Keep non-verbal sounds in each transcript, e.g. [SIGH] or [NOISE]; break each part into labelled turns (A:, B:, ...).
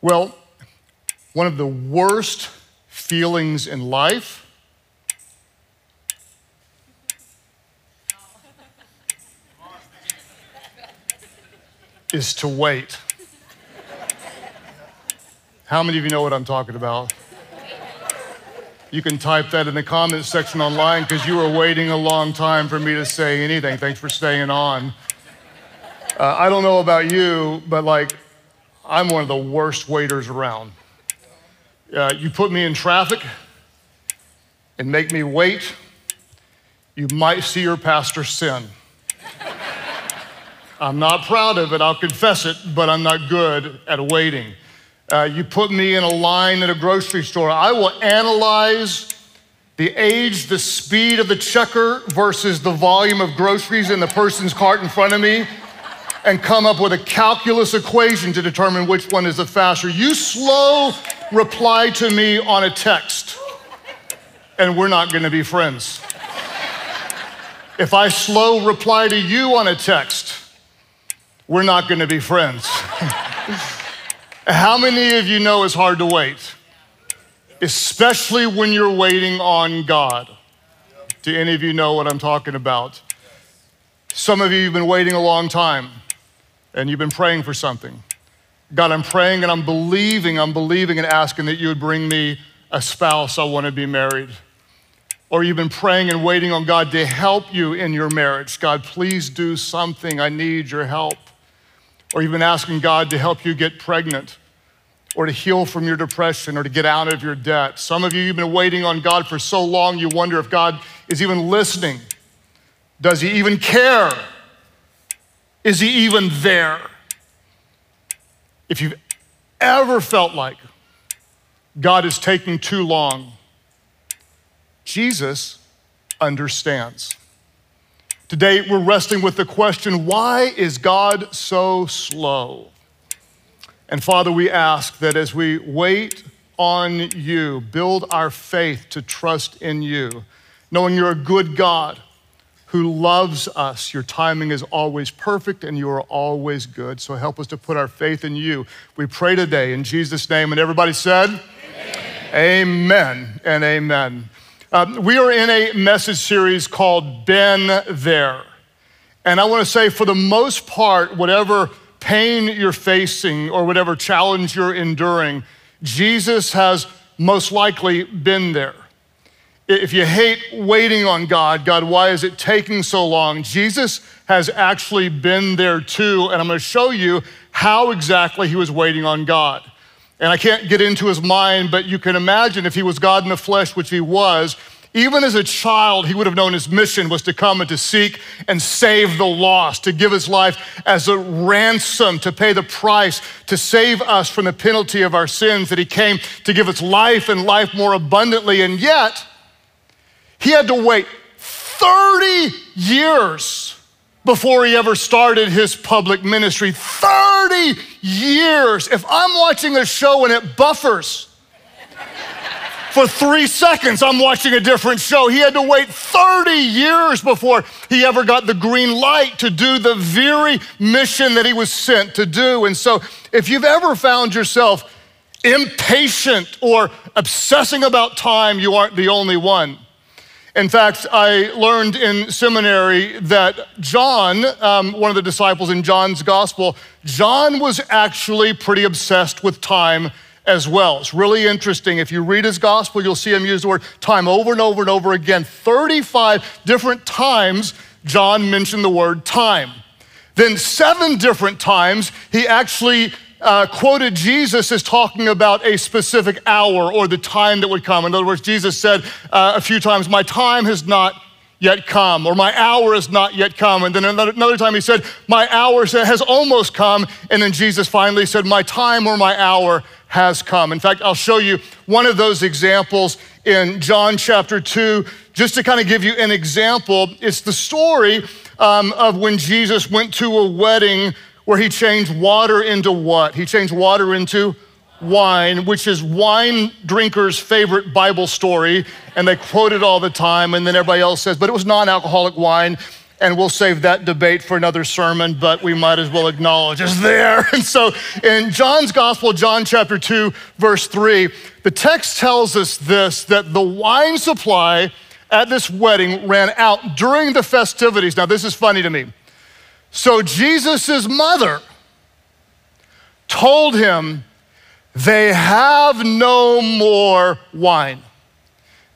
A: Well, one of the worst feelings in life is to wait. How many of you know what I'm talking about? You can type that in the comments section online because you were waiting a long time for me to say anything. Thanks for staying on. Uh, I don't know about you, but like, I'm one of the worst waiters around. Uh, you put me in traffic and make me wait, you might see your pastor sin. I'm not proud of it, I'll confess it, but I'm not good at waiting. Uh, you put me in a line at a grocery store, I will analyze the age, the speed of the checker versus the volume of groceries in the person's cart in front of me and come up with a calculus equation to determine which one is the faster. You slow reply to me on a text, and we're not gonna be friends. If I slow reply to you on a text, we're not gonna be friends. [LAUGHS] How many of you know it's hard to wait? Especially when you're waiting on God. Do any of you know what I'm talking about? Some of you have been waiting a long time and you've been praying for something. God, I'm praying and I'm believing, I'm believing and asking that you would bring me a spouse. I want to be married. Or you've been praying and waiting on God to help you in your marriage. God, please do something. I need your help. Or you've been asking God to help you get pregnant or to heal from your depression or to get out of your debt. Some of you, you've been waiting on God for so long, you wonder if God is even listening. Does he even care? Is he even there? If you've ever felt like God is taking too long, Jesus understands. Today, we're wrestling with the question why is God so slow? And Father, we ask that as we wait on you, build our faith to trust in you, knowing you're a good God who loves us. Your timing is always perfect and you are always good. So help us to put our faith in you. We pray today in Jesus' name. And everybody said, Amen, amen and amen. Um, we are in a message series called Been There. And I want to say, for the most part, whatever pain you're facing or whatever challenge you're enduring, Jesus has most likely been there. If you hate waiting on God, God, why is it taking so long? Jesus has actually been there too, and I'm going to show you how exactly he was waiting on God. And I can't get into his mind, but you can imagine if he was God in the flesh, which he was, even as a child, he would have known his mission was to come and to seek and save the lost, to give his life as a ransom, to pay the price, to save us from the penalty of our sins, that he came to give us life and life more abundantly. And yet, he had to wait 30 years before he ever started his public ministry. 30 years. If I'm watching a show and it buffers for three seconds, I'm watching a different show. He had to wait 30 years before he ever got the green light to do the very mission that he was sent to do. And so, if you've ever found yourself impatient or obsessing about time, you aren't the only one. In fact, I learned in seminary that John, um, one of the disciples in John's gospel, John was actually pretty obsessed with time as well. It's really interesting. If you read his gospel, you'll see him use the word time over and over and over again. 35 different times, John mentioned the word time. Then, seven different times, he actually uh, quoted Jesus as talking about a specific hour or the time that would come. In other words, Jesus said uh, a few times, My time has not yet come, or my hour has not yet come. And then another, another time he said, My hour has almost come. And then Jesus finally said, My time or my hour has come. In fact, I'll show you one of those examples in John chapter 2, just to kind of give you an example. It's the story um, of when Jesus went to a wedding where he changed water into what? He changed water into wine, which is wine drinkers' favorite Bible story, and they quote it all the time, and then everybody else says, but it was non alcoholic wine. and we'll save that debate for another sermon, but we might as well acknowledge it's there. [LAUGHS] And so in John's Gospel, John chapter 2, verse 3, the text tells us this that the wine supply at this wedding ran out during the festivities. Now, this is funny to me. So Jesus' mother told him, They have no more wine.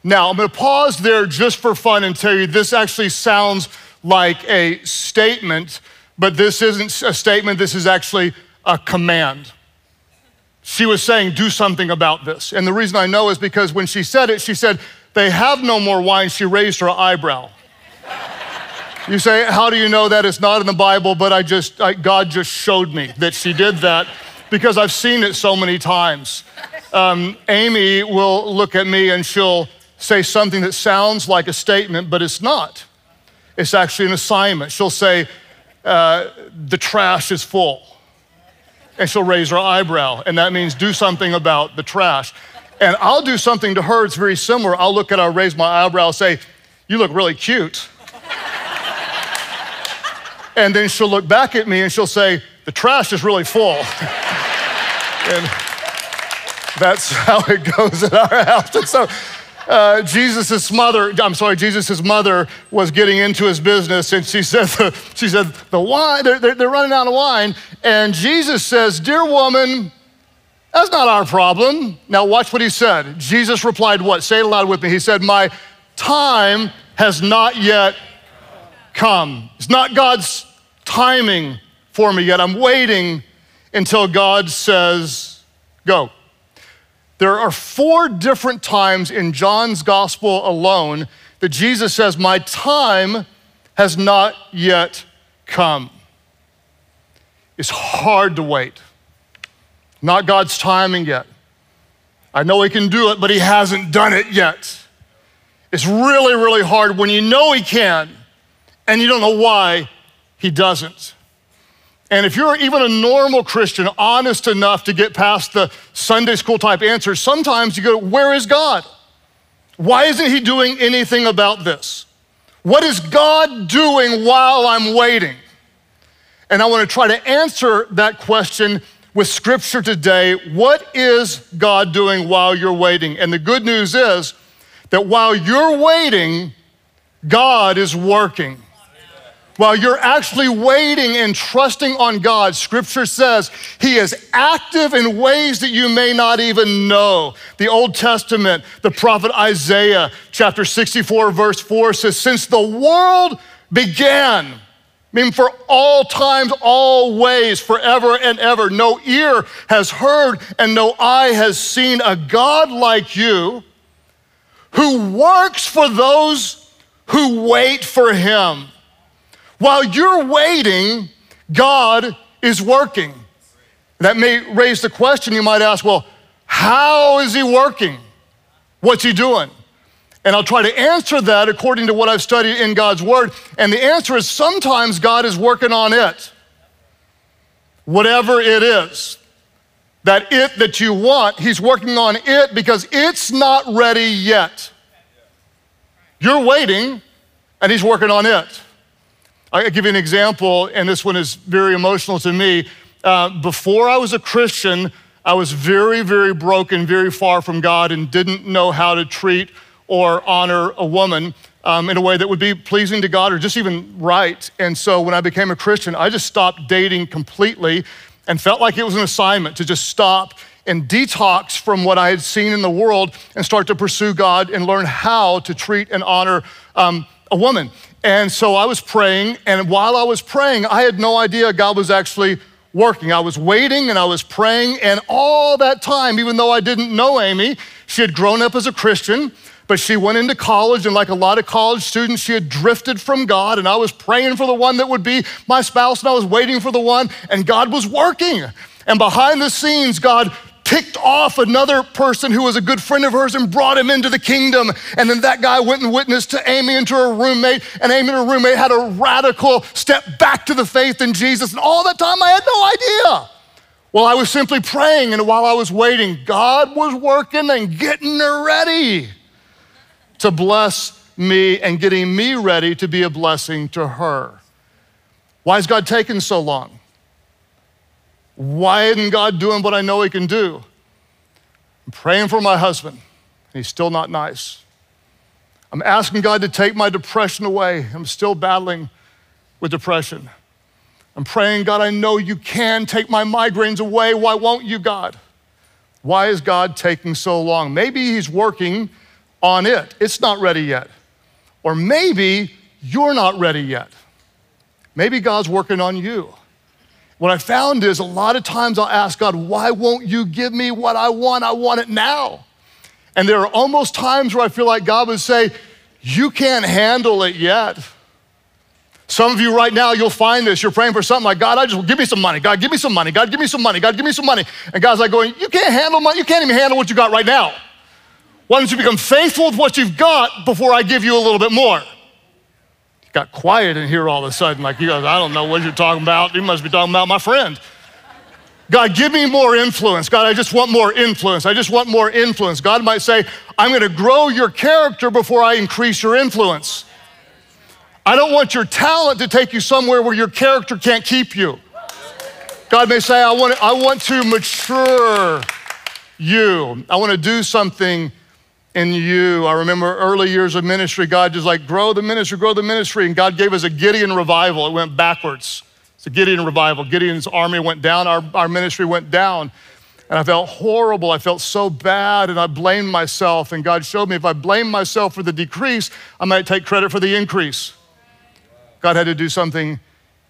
A: Now, I'm going to pause there just for fun and tell you this actually sounds like a statement, but this isn't a statement, this is actually a command. She was saying, Do something about this. And the reason I know is because when she said it, she said, They have no more wine. She raised her eyebrow. You say, How do you know that? It's not in the Bible, but I just, I, God just showed me that she did that because I've seen it so many times. Um, Amy will look at me and she'll say something that sounds like a statement, but it's not. It's actually an assignment. She'll say, uh, The trash is full. And she'll raise her eyebrow, and that means do something about the trash. And I'll do something to her, it's very similar. I'll look at her, raise my eyebrow, say, You look really cute. And then she'll look back at me and she'll say, The trash is really full. [LAUGHS] and that's how it goes at our [LAUGHS] house. And so uh, Jesus' mother, I'm sorry, Jesus' mother was getting into his business and she said, the, [LAUGHS] she said, the wine, they're, they're running out of wine. And Jesus says, Dear woman, that's not our problem. Now watch what he said. Jesus replied, What? Say it aloud with me. He said, My time has not yet come. It's not God's timing for me yet. I'm waiting until God says, Go. There are four different times in John's gospel alone that Jesus says, My time has not yet come. It's hard to wait. Not God's timing yet. I know He can do it, but He hasn't done it yet. It's really, really hard when you know He can and you don't know why He doesn't. And if you're even a normal Christian, honest enough to get past the Sunday school type answers, sometimes you go, Where is God? Why isn't He doing anything about this? What is God doing while I'm waiting? And I want to try to answer that question with scripture today. What is God doing while you're waiting? And the good news is that while you're waiting, God is working. While you're actually waiting and trusting on God, scripture says He is active in ways that you may not even know. The Old Testament, the prophet Isaiah, chapter 64, verse 4 says, Since the world began, I mean, for all times, all ways, forever and ever, no ear has heard and no eye has seen a God like you who works for those who wait for Him. While you're waiting, God is working. That may raise the question you might ask well, how is He working? What's He doing? And I'll try to answer that according to what I've studied in God's Word. And the answer is sometimes God is working on it, whatever it is. That it that you want, He's working on it because it's not ready yet. You're waiting, and He's working on it. I'll give you an example, and this one is very emotional to me. Uh, before I was a Christian, I was very, very broken, very far from God, and didn't know how to treat or honor a woman um, in a way that would be pleasing to God or just even right. And so when I became a Christian, I just stopped dating completely and felt like it was an assignment to just stop and detox from what I had seen in the world and start to pursue God and learn how to treat and honor um, a woman. And so I was praying, and while I was praying, I had no idea God was actually working. I was waiting and I was praying, and all that time, even though I didn't know Amy, she had grown up as a Christian, but she went into college, and like a lot of college students, she had drifted from God. And I was praying for the one that would be my spouse, and I was waiting for the one, and God was working. And behind the scenes, God picked off another person who was a good friend of hers and brought him into the kingdom. And then that guy went and witnessed to Amy and to her roommate, and Amy and her roommate had a radical step back to the faith in Jesus. And all that time I had no idea. Well, I was simply praying, and while I was waiting, God was working and getting her ready to bless me and getting me ready to be a blessing to her. Why is God taking so long? Why isn't God doing what I know He can do? I'm praying for my husband, and he's still not nice. I'm asking God to take my depression away. I'm still battling with depression. I'm praying, God, I know you can take my migraines away. Why won't you, God? Why is God taking so long? Maybe He's working on it, it's not ready yet. Or maybe you're not ready yet. Maybe God's working on you. What I found is a lot of times I'll ask God, why won't you give me what I want? I want it now. And there are almost times where I feel like God would say, You can't handle it yet. Some of you right now, you'll find this. You're praying for something like, God, I just give me some money. God, give me some money. God, give me some money. God, give me some money. And God's like going, You can't handle money. You can't even handle what you got right now. Why don't you become faithful with what you've got before I give you a little bit more? Got quiet in here all of a sudden. Like, he goes, I don't know what you're talking about. You must be talking about my friend. God, give me more influence. God, I just want more influence. I just want more influence. God might say, I'm going to grow your character before I increase your influence. I don't want your talent to take you somewhere where your character can't keep you. God may say, I want, I want to mature you. I want to do something in you. I remember early years of ministry, God just like, grow the ministry, grow the ministry. And God gave us a Gideon revival. It went backwards. It's a Gideon revival. Gideon's army went down, our, our ministry went down. And I felt horrible. I felt so bad, and I blamed myself. And God showed me if I blame myself for the decrease, I might take credit for the increase. God had to do something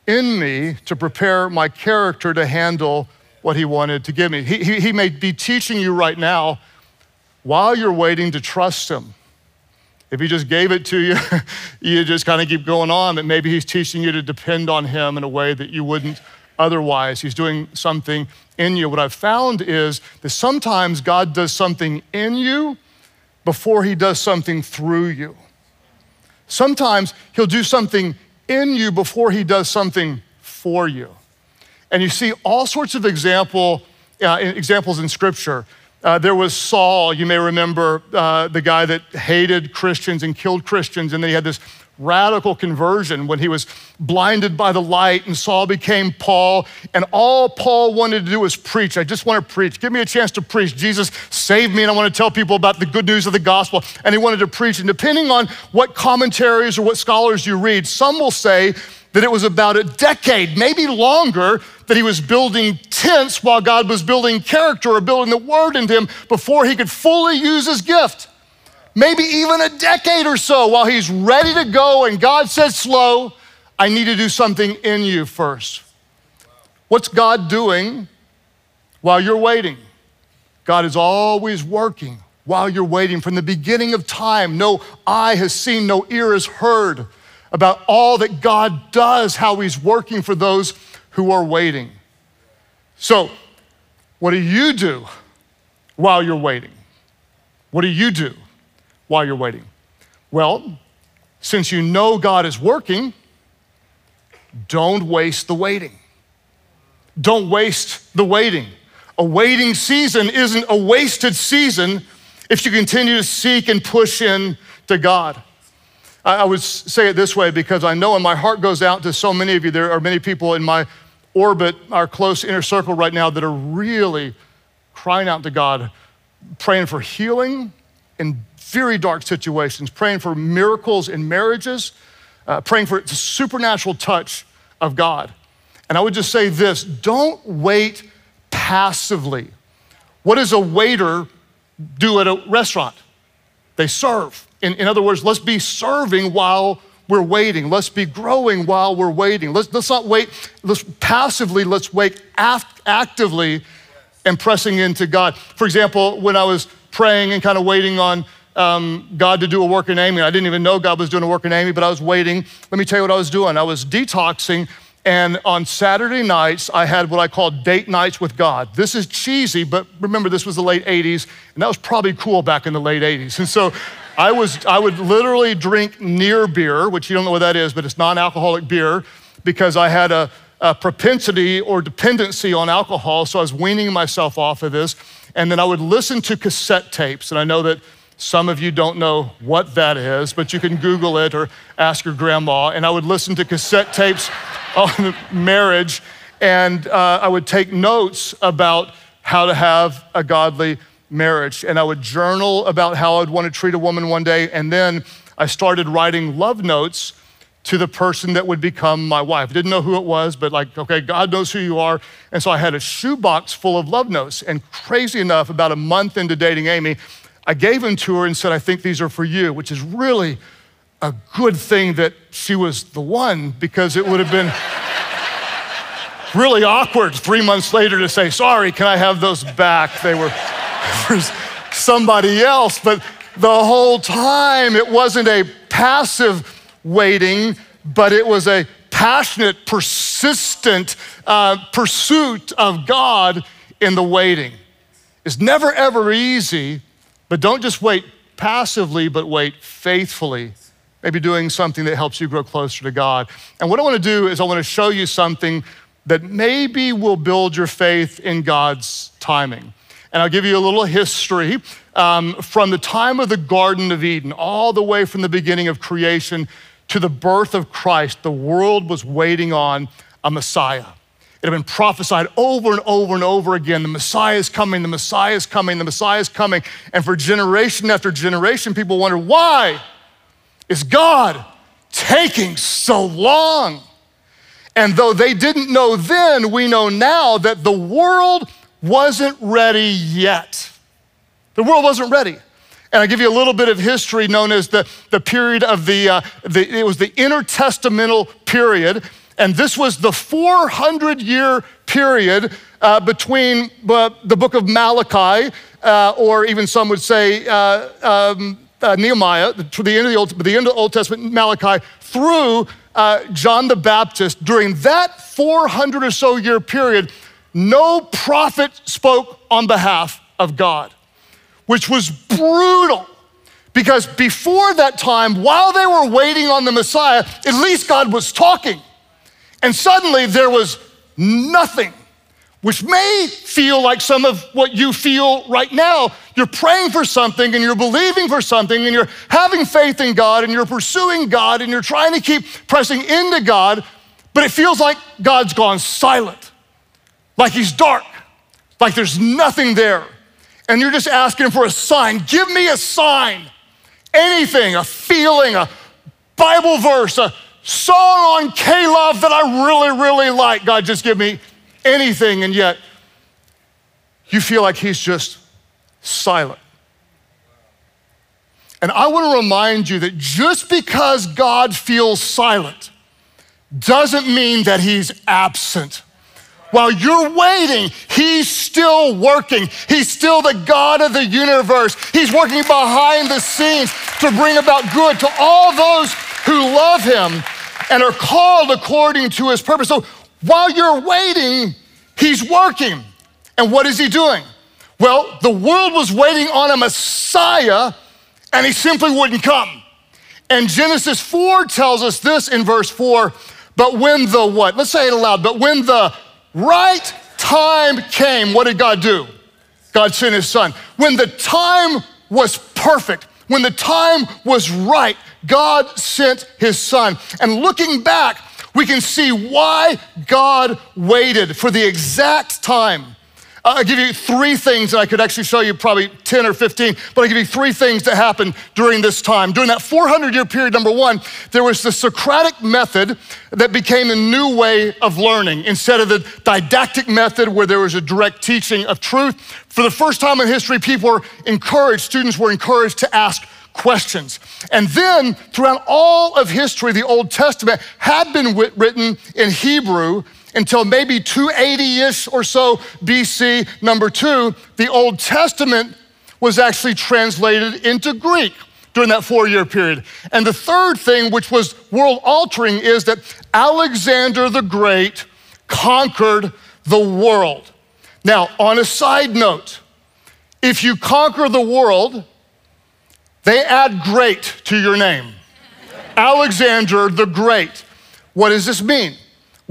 A: in me to prepare my character to handle what He wanted to give me. He, he, he may be teaching you right now while you're waiting to trust Him. If He just gave it to you, [LAUGHS] you just kind of keep going on, that maybe He's teaching you to depend on Him in a way that you wouldn't otherwise. He's doing something in you. What I've found is that sometimes God does something in you before He does something through you. Sometimes He'll do something in you before He does something for you. And you see all sorts of example, uh, examples in Scripture uh, there was Saul, you may remember uh, the guy that hated Christians and killed Christians, and then he had this radical conversion when he was blinded by the light, and Saul became Paul. And all Paul wanted to do was preach. I just want to preach. Give me a chance to preach. Jesus saved me, and I want to tell people about the good news of the gospel. And he wanted to preach. And depending on what commentaries or what scholars you read, some will say that it was about a decade, maybe longer, that he was building tents while God was building character or building the word in him before he could fully use his gift. Maybe even a decade or so while he's ready to go and God says, Slow, I need to do something in you first. What's God doing while you're waiting? God is always working while you're waiting. From the beginning of time, no eye has seen, no ear has heard about all that God does, how He's working for those who are waiting. So, what do you do while you're waiting? What do you do while you're waiting? Well, since you know God is working, don't waste the waiting. Don't waste the waiting. A waiting season isn't a wasted season if you continue to seek and push in to God. I would say it this way because I know, and my heart goes out to so many of you. There are many people in my orbit, our close inner circle right now, that are really crying out to God, praying for healing in very dark situations, praying for miracles in marriages, uh, praying for the supernatural touch of God. And I would just say this don't wait passively. What does a waiter do at a restaurant? They serve. In, in other words, let's be serving while we're waiting. Let's be growing while we're waiting. Let's, let's not wait let's passively, let's wait act, actively and pressing into God. For example, when I was praying and kind of waiting on um, God to do a work in Amy, I didn't even know God was doing a work in Amy, but I was waiting. Let me tell you what I was doing. I was detoxing and on Saturday nights, I had what I call date nights with God. This is cheesy, but remember, this was the late 80s, and that was probably cool back in the late 80s. And so I, was, I would literally drink near beer, which you don't know what that is, but it's non alcoholic beer, because I had a, a propensity or dependency on alcohol. So I was weaning myself off of this. And then I would listen to cassette tapes. And I know that Some of you don't know what that is, but you can Google it or ask your grandma. And I would listen to cassette tapes [LAUGHS] on marriage, and uh, I would take notes about how to have a godly marriage. And I would journal about how I'd want to treat a woman one day. And then I started writing love notes to the person that would become my wife. Didn't know who it was, but like, okay, God knows who you are. And so I had a shoebox full of love notes. And crazy enough, about a month into dating Amy, I gave them to her and said, I think these are for you, which is really a good thing that she was the one because it would have been really awkward three months later to say, sorry, can I have those back? They were for somebody else. But the whole time, it wasn't a passive waiting, but it was a passionate, persistent uh, pursuit of God in the waiting. It's never ever easy, but don't just wait passively, but wait faithfully. Maybe doing something that helps you grow closer to God. And what I want to do is I want to show you something that maybe will build your faith in God's timing. And I'll give you a little history um, from the time of the Garden of Eden, all the way from the beginning of creation to the birth of Christ, the world was waiting on a Messiah. It had been prophesied over and over and over again the Messiah is coming, the Messiah is coming, the Messiah is coming. And for generation after generation, people wonder why is God taking so long? And though they didn't know then, we know now that the world wasn't ready yet. The world wasn't ready. And I give you a little bit of history known as the, the period of the, uh, the, it was the intertestamental period. And this was the 400 year period uh, between uh, the book of Malachi, uh, or even some would say uh, um, uh, Nehemiah, to the end, of the, Old, the end of the Old Testament, Malachi, through John the Baptist. During that 400 or so year period, no prophet spoke on behalf of God which was brutal. Because before that time, while they were waiting on the Messiah, at least God was talking. And suddenly there was nothing, which may feel like some of what you feel right now. You're praying for something and you're believing for something and you're having faith in God and you're pursuing God and you're trying to keep pressing into God, but it feels like God's gone silent, like He's dark, like there's nothing there and you're just asking for a sign. Give me a sign. Anything, a feeling, a Bible verse, a song on K Love that I really, really like. God, just give me anything. And yet, you feel like He's just silent. And I want to remind you that just because God feels silent doesn't mean that He's absent. While you're waiting, He's still working. He's still the God of the universe. He's working behind the scenes to bring about good to all those who love Him and are called according to His purpose. So while you're waiting, He's working. And what is He doing? Well, the world was waiting on a Messiah, and He simply wouldn't come. And Genesis 4 tells us this in verse 4 but when the what? Let's say it aloud. But when the right time came, what did God do? God sent his son. When the time was perfect, when the time was right, God sent his son. And looking back, we can see why God waited for the exact time I'll give you three things, and I could actually show you probably 10 or 15, but I'll give you three things that happened during this time. During that 400 year period, number one, there was the Socratic method that became a new way of learning. Instead of the didactic method where there was a direct teaching of truth, for the first time in history, people were encouraged, students were encouraged to ask questions. And then throughout all of history, the Old Testament had been written in Hebrew until maybe 280 ish or so BC. Number two, the Old Testament was actually translated into Greek during that four year period. And the third thing, which was world altering, is that Alexander the Great conquered the world. Now, on a side note, if you conquer the world, they add great to your name. Alexander the Great. What does this mean?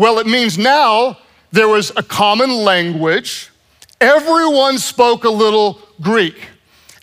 A: Well, it means now there was a common language. Everyone spoke a little Greek.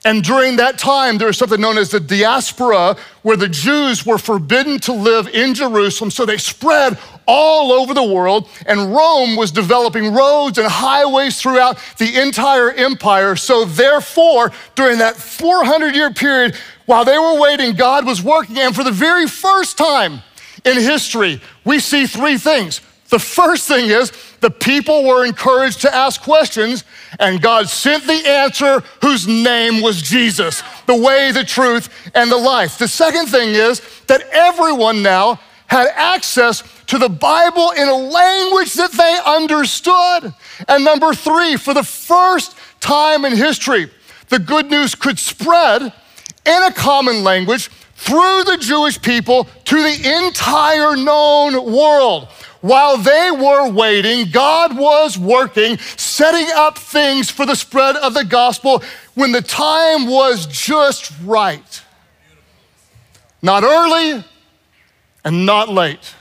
A: And during that time, there was something known as the diaspora, where the Jews were forbidden to live in Jerusalem. So they spread all over the world, and Rome was developing roads and highways throughout the entire empire. So, therefore, during that 400 year period, while they were waiting, God was working. And for the very first time in history, we see three things. The first thing is the people were encouraged to ask questions, and God sent the answer whose name was Jesus, the way, the truth, and the life. The second thing is that everyone now had access to the Bible in a language that they understood. And number three, for the first time in history, the good news could spread in a common language through the Jewish people to the entire known world. While they were waiting, God was working, setting up things for the spread of the gospel when the time was just right. Not early and not late.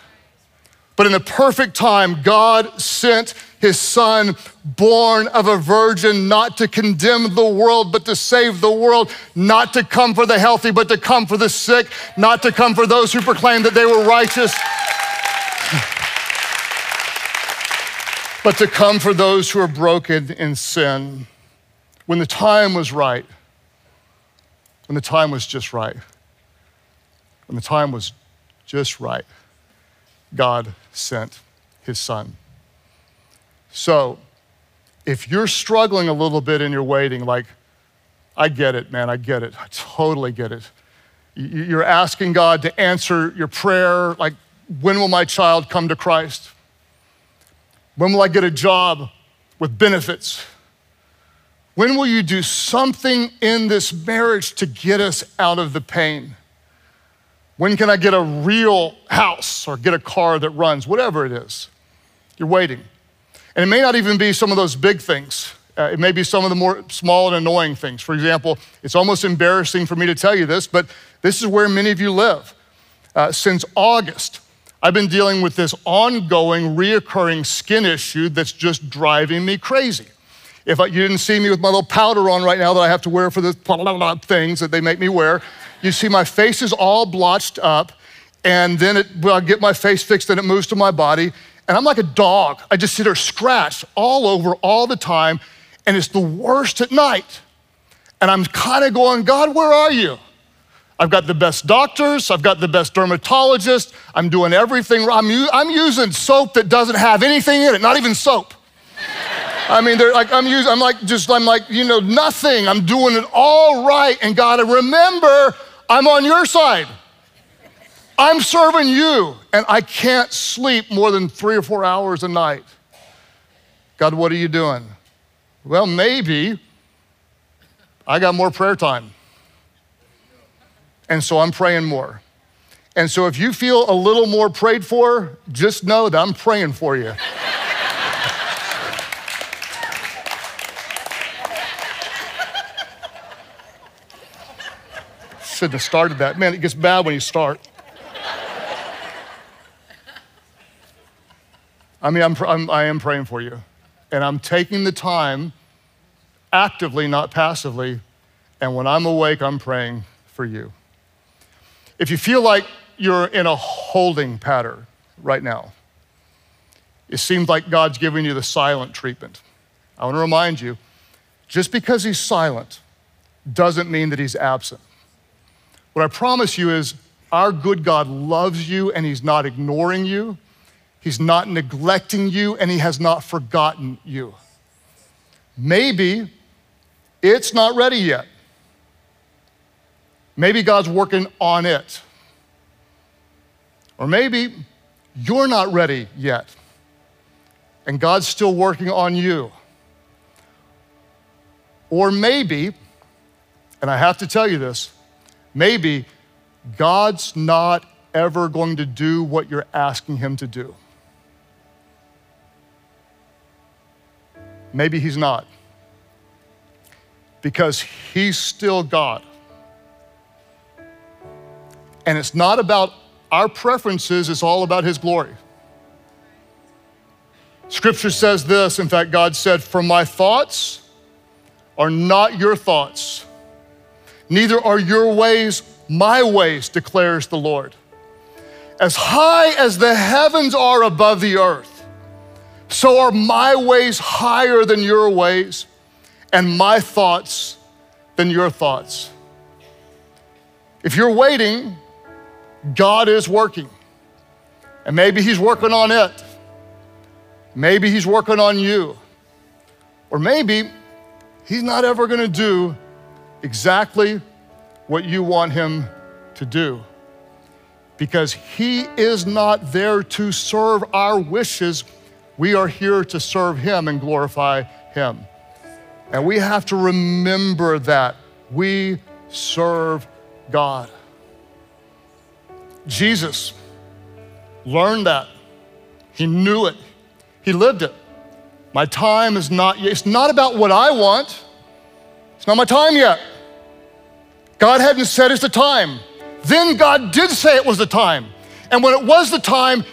A: But in the perfect time, God sent his son, born of a virgin, not to condemn the world, but to save the world, not to come for the healthy, but to come for the sick, not to come for those who proclaim that they were righteous. But to come for those who are broken in sin. When the time was right, when the time was just right, when the time was just right, God sent his son. So, if you're struggling a little bit and you're waiting, like, I get it, man, I get it, I totally get it. You're asking God to answer your prayer, like, when will my child come to Christ? When will I get a job with benefits? When will you do something in this marriage to get us out of the pain? When can I get a real house or get a car that runs? Whatever it is, you're waiting. And it may not even be some of those big things. Uh, it may be some of the more small and annoying things. For example, it's almost embarrassing for me to tell you this, but this is where many of you live. Uh, since August, I've been dealing with this ongoing, reoccurring skin issue that's just driving me crazy. If I, you didn't see me with my little powder on right now that I have to wear for the things that they make me wear, you see my face is all blotched up, and then it, well, I get my face fixed and it moves to my body, and I'm like a dog. I just sit there scratched all over all the time, and it's the worst at night. And I'm kind of going, God, where are you? I've got the best doctors, I've got the best dermatologist, I'm doing everything. I'm, I'm using soap that doesn't have anything in it, not even soap. I mean, they're like, I'm using, I'm like, just, I'm like, you know, nothing. I'm doing it all right. And God, remember, I'm on your side. I'm serving you, and I can't sleep more than three or four hours a night. God, what are you doing? Well, maybe I got more prayer time. And so I'm praying more. And so if you feel a little more prayed for, just know that I'm praying for you. [LAUGHS] Shouldn't have started that. Man, it gets bad when you start. I mean, I'm, I'm, I am praying for you. And I'm taking the time actively, not passively. And when I'm awake, I'm praying for you. If you feel like you're in a holding pattern right now, it seems like God's giving you the silent treatment. I want to remind you just because He's silent doesn't mean that He's absent. What I promise you is our good God loves you and He's not ignoring you, He's not neglecting you, and He has not forgotten you. Maybe it's not ready yet. Maybe God's working on it. Or maybe you're not ready yet, and God's still working on you. Or maybe, and I have to tell you this, maybe God's not ever going to do what you're asking Him to do. Maybe He's not, because He's still God. And it's not about our preferences, it's all about His glory. Scripture says this, in fact, God said, For my thoughts are not your thoughts, neither are your ways my ways, declares the Lord. As high as the heavens are above the earth, so are my ways higher than your ways, and my thoughts than your thoughts. If you're waiting, God is working. And maybe He's working on it. Maybe He's working on you. Or maybe He's not ever going to do exactly what you want Him to do because He is not there to serve our wishes. We are here to serve Him and glorify Him. And we have to remember that we serve God. Jesus learned that. He knew it. He lived it. My time is not, yet. it's not about what I want. It's not my time yet. God hadn't said it's the time. Then God did say it was the time. And when it was the time,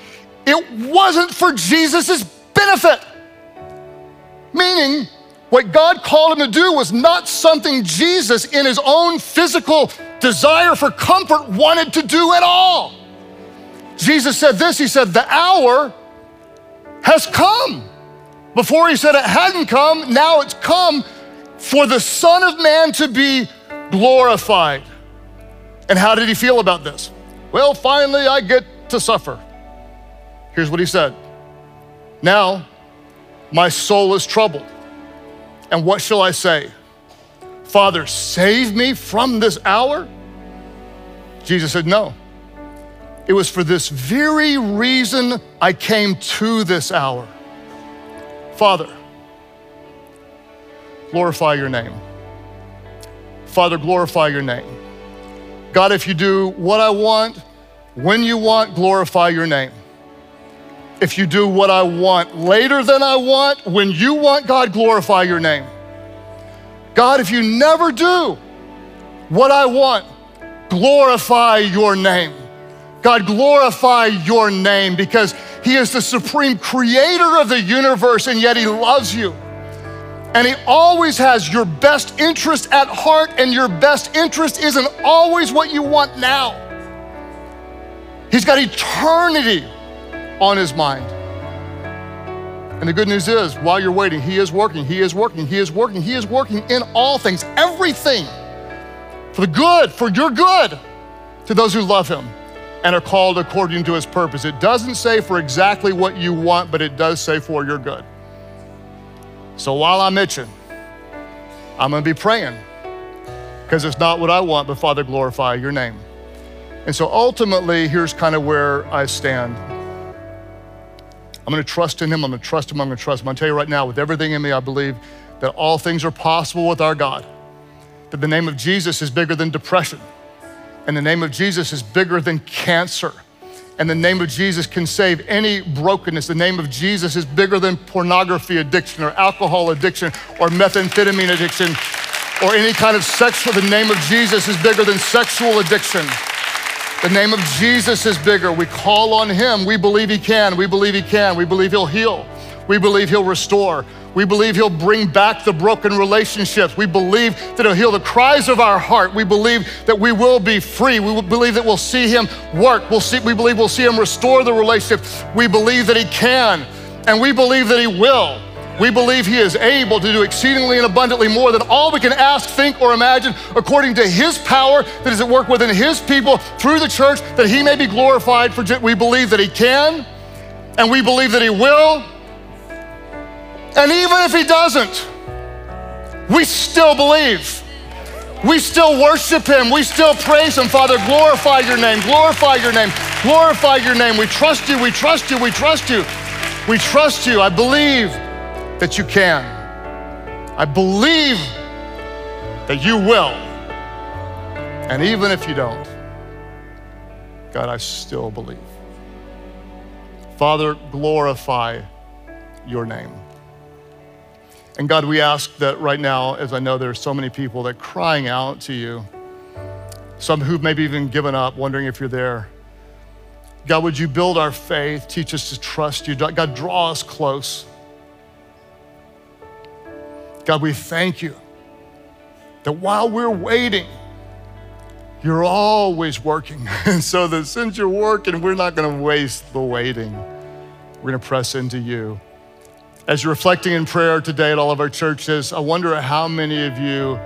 A: it wasn't for Jesus' benefit. Meaning, what God called him to do was not something Jesus, in his own physical desire for comfort, wanted to do at all. Jesus said this He said, The hour has come. Before he said it hadn't come, now it's come for the Son of Man to be glorified. And how did he feel about this? Well, finally, I get to suffer. Here's what he said Now my soul is troubled. And what shall I say? Father, save me from this hour? Jesus said, No. It was for this very reason I came to this hour. Father, glorify your name. Father, glorify your name. God, if you do what I want, when you want, glorify your name. If you do what I want later than I want, when you want, God, glorify your name. God, if you never do what I want, glorify your name. God, glorify your name because He is the supreme creator of the universe and yet He loves you. And He always has your best interest at heart, and your best interest isn't always what you want now. He's got eternity on His mind. And the good news is, while you're waiting, He is working, He is working, He is working, He is working in all things, everything for the good, for your good to those who love Him and are called according to His purpose. It doesn't say for exactly what you want, but it does say for your good. So while I'm itching, I'm gonna be praying because it's not what I want, but Father, glorify your name. And so ultimately, here's kind of where I stand. I'm gonna trust in Him, I'm gonna trust Him, I'm gonna trust Him. I'm gonna tell you right now, with everything in me, I believe that all things are possible with our God, that the name of Jesus is bigger than depression, and the name of Jesus is bigger than cancer and the name of Jesus can save any brokenness. The name of Jesus is bigger than pornography addiction or alcohol addiction or methamphetamine addiction or any kind of sexual. The name of Jesus is bigger than sexual addiction. The name of Jesus is bigger. We call on Him. We believe He can. We believe He can. We believe He'll heal. We believe He'll restore. We believe He'll bring back the broken relationships. We believe that He'll heal the cries of our heart. We believe that we will be free. We believe that we'll see Him work. We'll see, we believe we'll see Him restore the relationship. We believe that He can, and we believe that He will. We believe He is able to do exceedingly and abundantly more than all we can ask, think, or imagine, according to His power that is at work within His people through the church, that He may be glorified. For we believe that He can, and we believe that He will, and even if he doesn't, we still believe. We still worship him. We still praise him. Father, glorify your name, glorify your name, glorify your name. We trust you, we trust you, we trust you. We trust you. I believe that you can. I believe that you will. And even if you don't, God, I still believe. Father, glorify your name. And God, we ask that right now, as I know there are so many people that crying out to you, some who've maybe even given up, wondering if you're there. God, would you build our faith, teach us to trust you? God, draw us close. God, we thank you that while we're waiting, You're always working. [LAUGHS] And so that since you're working, we're not going to waste the waiting. We're going to press into you. As you're reflecting in prayer today at all of our churches, I wonder how many of you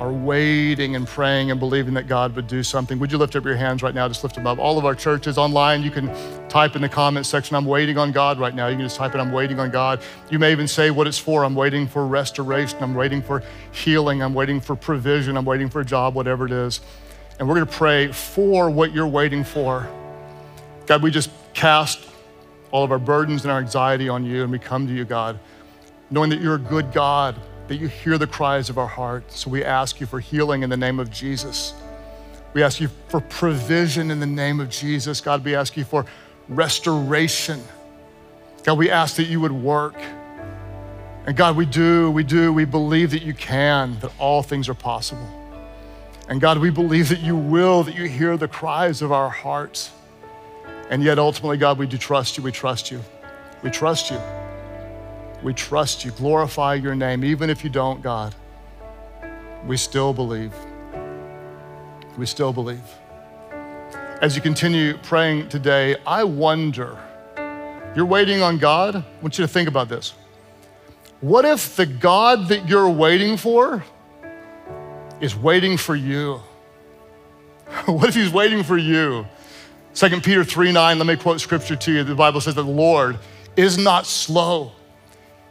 A: are waiting and praying and believing that God would do something. Would you lift up your hands right now? Just lift them up. All of our churches online, you can type in the comment section, I'm waiting on God right now. You can just type in, I'm waiting on God. You may even say what it's for. I'm waiting for restoration. I'm waiting for healing. I'm waiting for provision. I'm waiting for a job, whatever it is. And we're going to pray for what you're waiting for. God, we just cast all of our burdens and our anxiety on you, and we come to you, God, knowing that you're a good God that you hear the cries of our heart. So we ask you for healing in the name of Jesus. We ask you for provision in the name of Jesus. God, we ask you for restoration. God, we ask that you would work. And God, we do, we do, we believe that you can, that all things are possible. And God, we believe that you will, that you hear the cries of our hearts. And yet, ultimately, God, we do trust you. We trust you. We trust you. We trust you. Glorify your name. Even if you don't, God, we still believe. We still believe. As you continue praying today, I wonder, you're waiting on God? I want you to think about this. What if the God that you're waiting for is waiting for you? [LAUGHS] what if he's waiting for you? 2 Peter 3 9, let me quote scripture to you. The Bible says that the Lord is not slow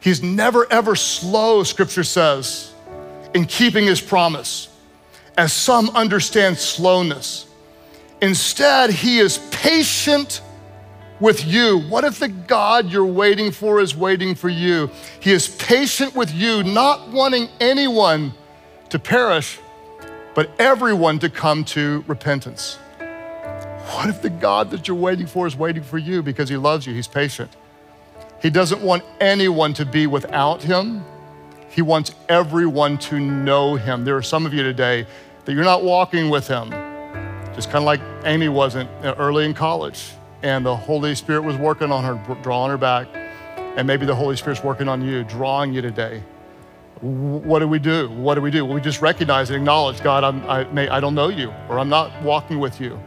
A: He's never, ever slow, scripture says, in keeping his promise, as some understand slowness. Instead, he is patient with you. What if the God you're waiting for is waiting for you? He is patient with you, not wanting anyone to perish, but everyone to come to repentance. What if the God that you're waiting for is waiting for you because he loves you? He's patient. He doesn't want anyone to be without him. He wants everyone to know him. There are some of you today that you're not walking with him, just kind of like Amy wasn't early in college. And the Holy Spirit was working on her, drawing her back. And maybe the Holy Spirit's working on you, drawing you today. What do we do? What do we do? We just recognize and acknowledge, God, I'm, I, may, I don't know you, or I'm not walking with you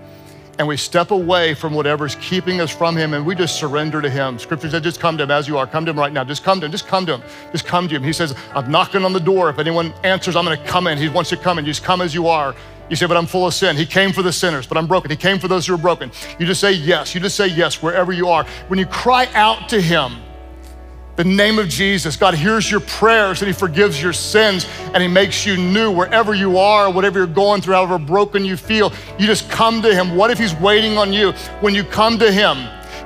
A: and we step away from whatever's keeping us from Him and we just surrender to Him. Scripture says, just come to Him as you are. Come to Him right now. Just come to Him. Just come to Him. Just come to Him. He says, I'm knocking on the door. If anyone answers, I'm going to come in. He wants you to come in. Just come as you are. You say, but I'm full of sin. He came for the sinners, but I'm broken. He came for those who are broken. You just say yes. You just say yes wherever you are. When you cry out to Him, the name of Jesus. God hears your prayers and He forgives your sins and He makes you new wherever you are, whatever you're going through, however broken you feel. You just come to Him. What if He's waiting on you? When you come to Him,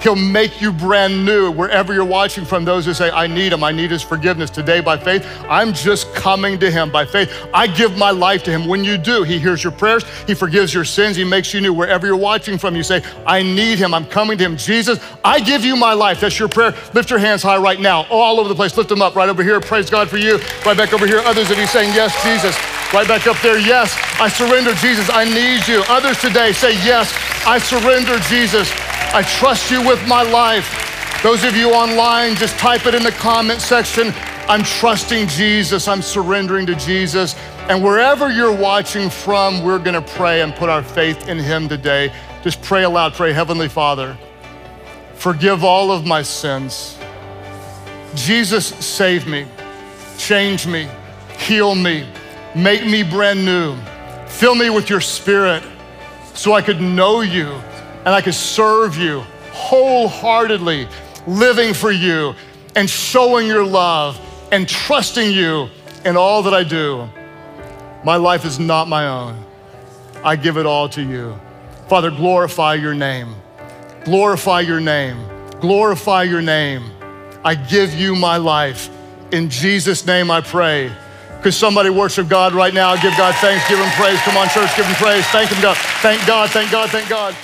A: He'll make you brand new wherever you're watching from. Those who say, I need Him, I need His forgiveness. Today, by faith, I'm just coming to Him. By faith, I give my life to Him. When you do, He hears your prayers, He forgives your sins, He makes you new. Wherever you're watching from, you say, I need Him, I'm coming to Him. Jesus, I give you my life. That's your prayer. Lift your hands high right now, all over the place. Lift them up right over here. Praise God for you. Right back over here. Others of you saying, Yes, Jesus. Right back up there. Yes, I surrender, Jesus. I need you. Others today say, Yes, I surrender, Jesus. I trust you with my life. Those of you online, just type it in the comment section. I'm trusting Jesus. I'm surrendering to Jesus. And wherever you're watching from, we're going to pray and put our faith in Him today. Just pray aloud. Pray, Heavenly Father, forgive all of my sins. Jesus, save me, change me, heal me, make me brand new. Fill me with your spirit so I could know you and I could serve you wholeheartedly, living for you and showing your love and trusting you in all that I do. My life is not my own. I give it all to you. Father, glorify your name. Glorify your name. Glorify your name. I give you my life. In Jesus' name I pray. Could somebody worship God right now? Give God thanks, give him praise. Come on, church, give him praise. Thank him, God. Thank God, thank God, thank God.